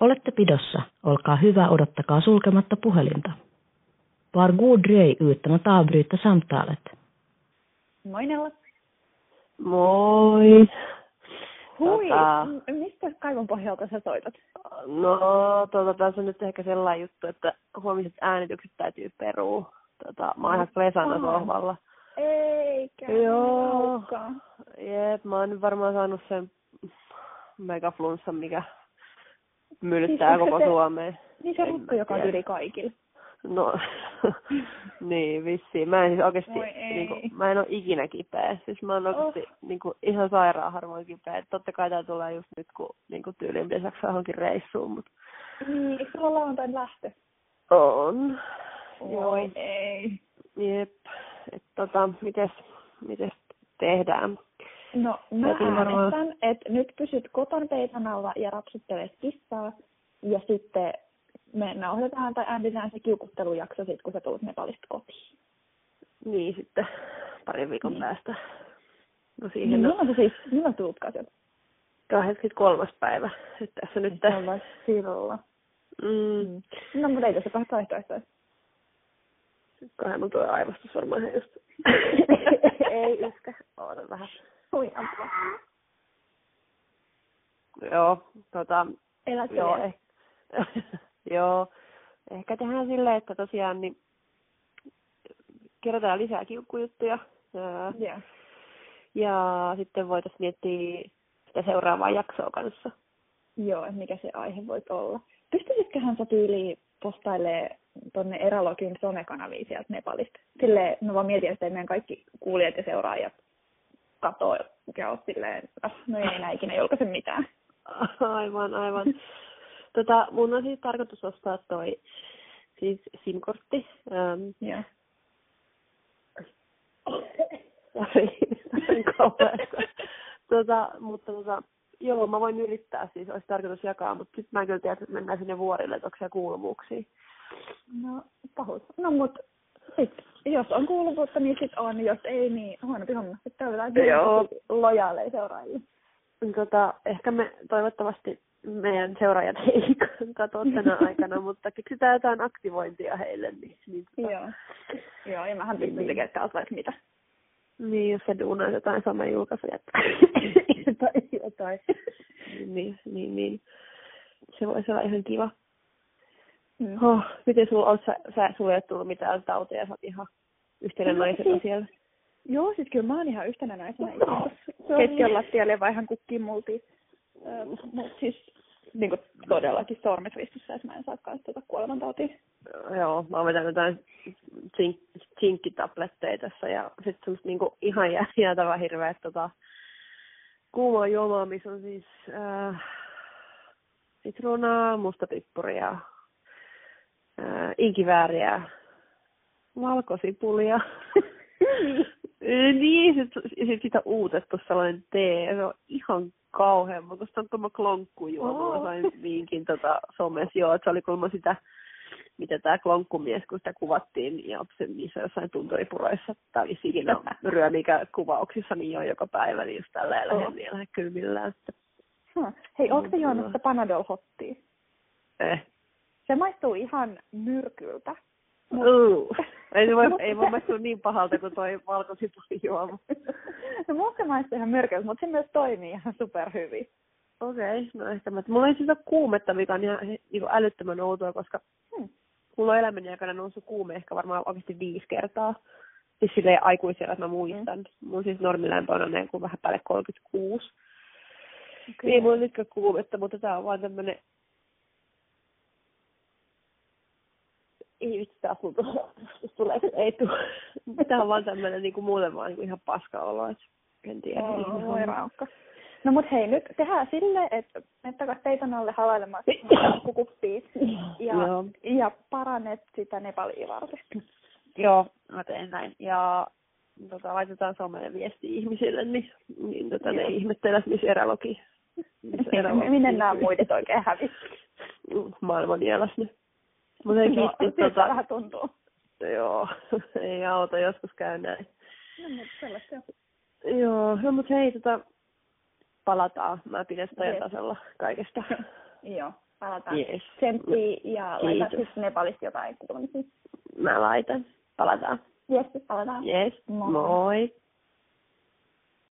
Olette pidossa, olkaa hyvä, odottakaa sulkematta puhelinta. Var god dröj utan att avbryta samtalet. Moi Nella. Moi. Hui, Tota- mistä kaivon pohjalta sä soitat? No, tota, tässä on nyt ehkä sellainen juttu, että huomiset äänitykset täytyy perua. Tota, mä oon ihan klesana sohvalla. Eikä. Joo. Jep, mä oon nyt varmaan saanut sen megaflunssan, mikä myllyttää Siis koko se- Suomeen. Niin se mä joka on yli kaikilla. No, niin vissiin. Mä en siis oikeesti, ei. niinku, mä en oo ikinä kipeä. Siis mä oon oikeesti niinku, ihan sairaan harvoin kipeä. Et totta kai tää tulee just nyt, kun niinku, tyyliin pitäisi jaksaa johonkin reissuun, mut Niin, eikö sulla lauantain lähtö? on. Voi ei. Jep. Et tota, mites, mites tehdään? No, mä varmaan- äänestän, että nyt pysyt koton peiton alla ja rapsuttelet kissaa. Ja sitten me nauhoitetaan tai äänitetään se kiukuttelujakso sit, kun sä tulet Nepalista kotiin. Niin sitten parin viikon Niin. päästä. No Niin, siihen on milloin sä siis, milloin tuutkaan sieltä? 23. päivä. Et tässä nyt. Se on vasta silloin. Mm. No, mutta ei tässä kahta vaihtoehtoja. Kahden mun tuo aivastus varmaan just. Ei yskä. Oota vähän. Apua. Joo, tota, Elät joo, eh, joo, ehkä tehdään silleen, että tosiaan niin kirjoitetaan lisää kiukkujuttuja. ää, Joo. Ja sitten voitaisiin miettiä sitä seuraavaa jaksoa kanssa. Joo, että mikä se aihe voisi olla. Pystyisitköhän sä tyyliin postailee tonne Eralogin somekanaviin sieltä Nepalista? Silleen, mä vaan mietin, että ei meidän kaikki kuulijat ja seuraajat katoo ja ole silleen, ah, no ei enää ikinä julkaise mitään. Aivan, aivan. tota, mun on siis tarkoitus ostaa toi siis SIM-kortti. Ähm. Sari, on kauheasta. tota, mutta tota, joo, mä voin yrittää siis, olisi tarkoitus jakaa, mutta sitten mä en kyllä tiedä, että mennään sinne vuorille, että onko siellä kuulumuuksia. No, pahus. No mut sit, jos on kuuluvuutta, niin sit on. Jos ei, niin huonompi homma. Sitten toivotaan Joo. lojaaleja seuraajia. Tota, ehkä me toivottavasti meidän seuraajat ei katso tänä aikana, mutta keksitään jotain aktivointia heille. Niin, niin, tota, Joo. Joo, ja mähän pystyn Niin. tekemään taas vaikka mitä. niin jos se duunaa jotain somejulkaisuja. tai jotain. niin, niin, niin. Se voisi olla ihan kiva. Mm. Oh, miten sulla on, sä, sä, sulla ei ole tullut mitään tauteja, sä oot ihan yhtenä No, naisena siis- siellä. Joo, siis kyllä mä oon ihan yhtenä naisena keskellä lattialle ja vaihan kukkiin multiin. Mutta siis niin kuin todellakin sormet ristissä, että mä en saakaan tuota kuolemantautia. Joo, mä oon vetänyt jotain zink- zinkkitabletteja tässä ja sitten semmoista niinku ihan jä- jäätävä hirveä tota, kuumaa juomaa, missä on siis äh, sitruunaa, mustapippuria, äh, inkivääriä, valkosipulia. niin, sit, sit sitä uutettu sellainen tee, se on ihan kauhean, mutta se on tuommoinen klonkkujuoma, Oo. mä sain viinkin tota somessa, joo, että se oli kuulemma sitä, mitä tämä klonkkumies, kun sitä kuvattiin, ja se niissä jossain tunturipuroissa, tai siinä ryö, mikä kuvauksissa niin on joka päivä, niin just tälleen Oo. lähden niin lähden kylmillään, että Huh. Hei, ootko Mm, juonut joo. sitä Panadol Hottia? eh. Se maistuu ihan myrkyltä. Uh. Ei, se voi, Mut- ei voi maistua niin pahalta kuin toi valkosipulijuoma. no musta maistuu ihan myrkyltä, mutta se myös toimii ihan superhyvin. Okei, okay, no ehkä mä... Mulla ei sitä kuumetta, mikä on ihan niin kuin älyttömän outoa, koska Hmm. mulla on elämäni aikana noussut kuume ehkä varmaan oikeasti viisi kertaa. Siis silleen aikuisella, että mä muistan. Mm. Mun siis normilämpö on aina joku vähän päälle 36. Okay. Ei mulla nytkään kuumetta, mutta tää on vaan tämmönen... Mulla tulee- ei tuu. Tää on vaan tämmönen niinku muuten vaan niinku ihan paska olo, et en tiedä. Oo, voi raukka. No mut hei, nyt tehdään silleen, että takas peiton alle havailemaan kukuppia ja, Joo. ja parannet sitä Nepalia varten. Joo, mä teen näin. Ja tota, laitetaan someen viesti ihmisille, niin, niin tota, ne ihmettelevät, missä erälogi. Missä Minne nämä muidit oikein hävisi? Maailman nielas ne. Mutta ei No, tota, vähän tuntuu. joo, ei auta, joskus käy näin. No mutta sellaista. Joo, no mut hei, tota, palataan. Mä pidän sitä Yes. tasalla kaikesta. Joo. Palataan. Yes. Tsemppiä ja laitat Kiitos. sitten Nepalista jotain kuulemisia. Mä laitan. Palataan. Jes, palataan. Yes. Moi. Moi.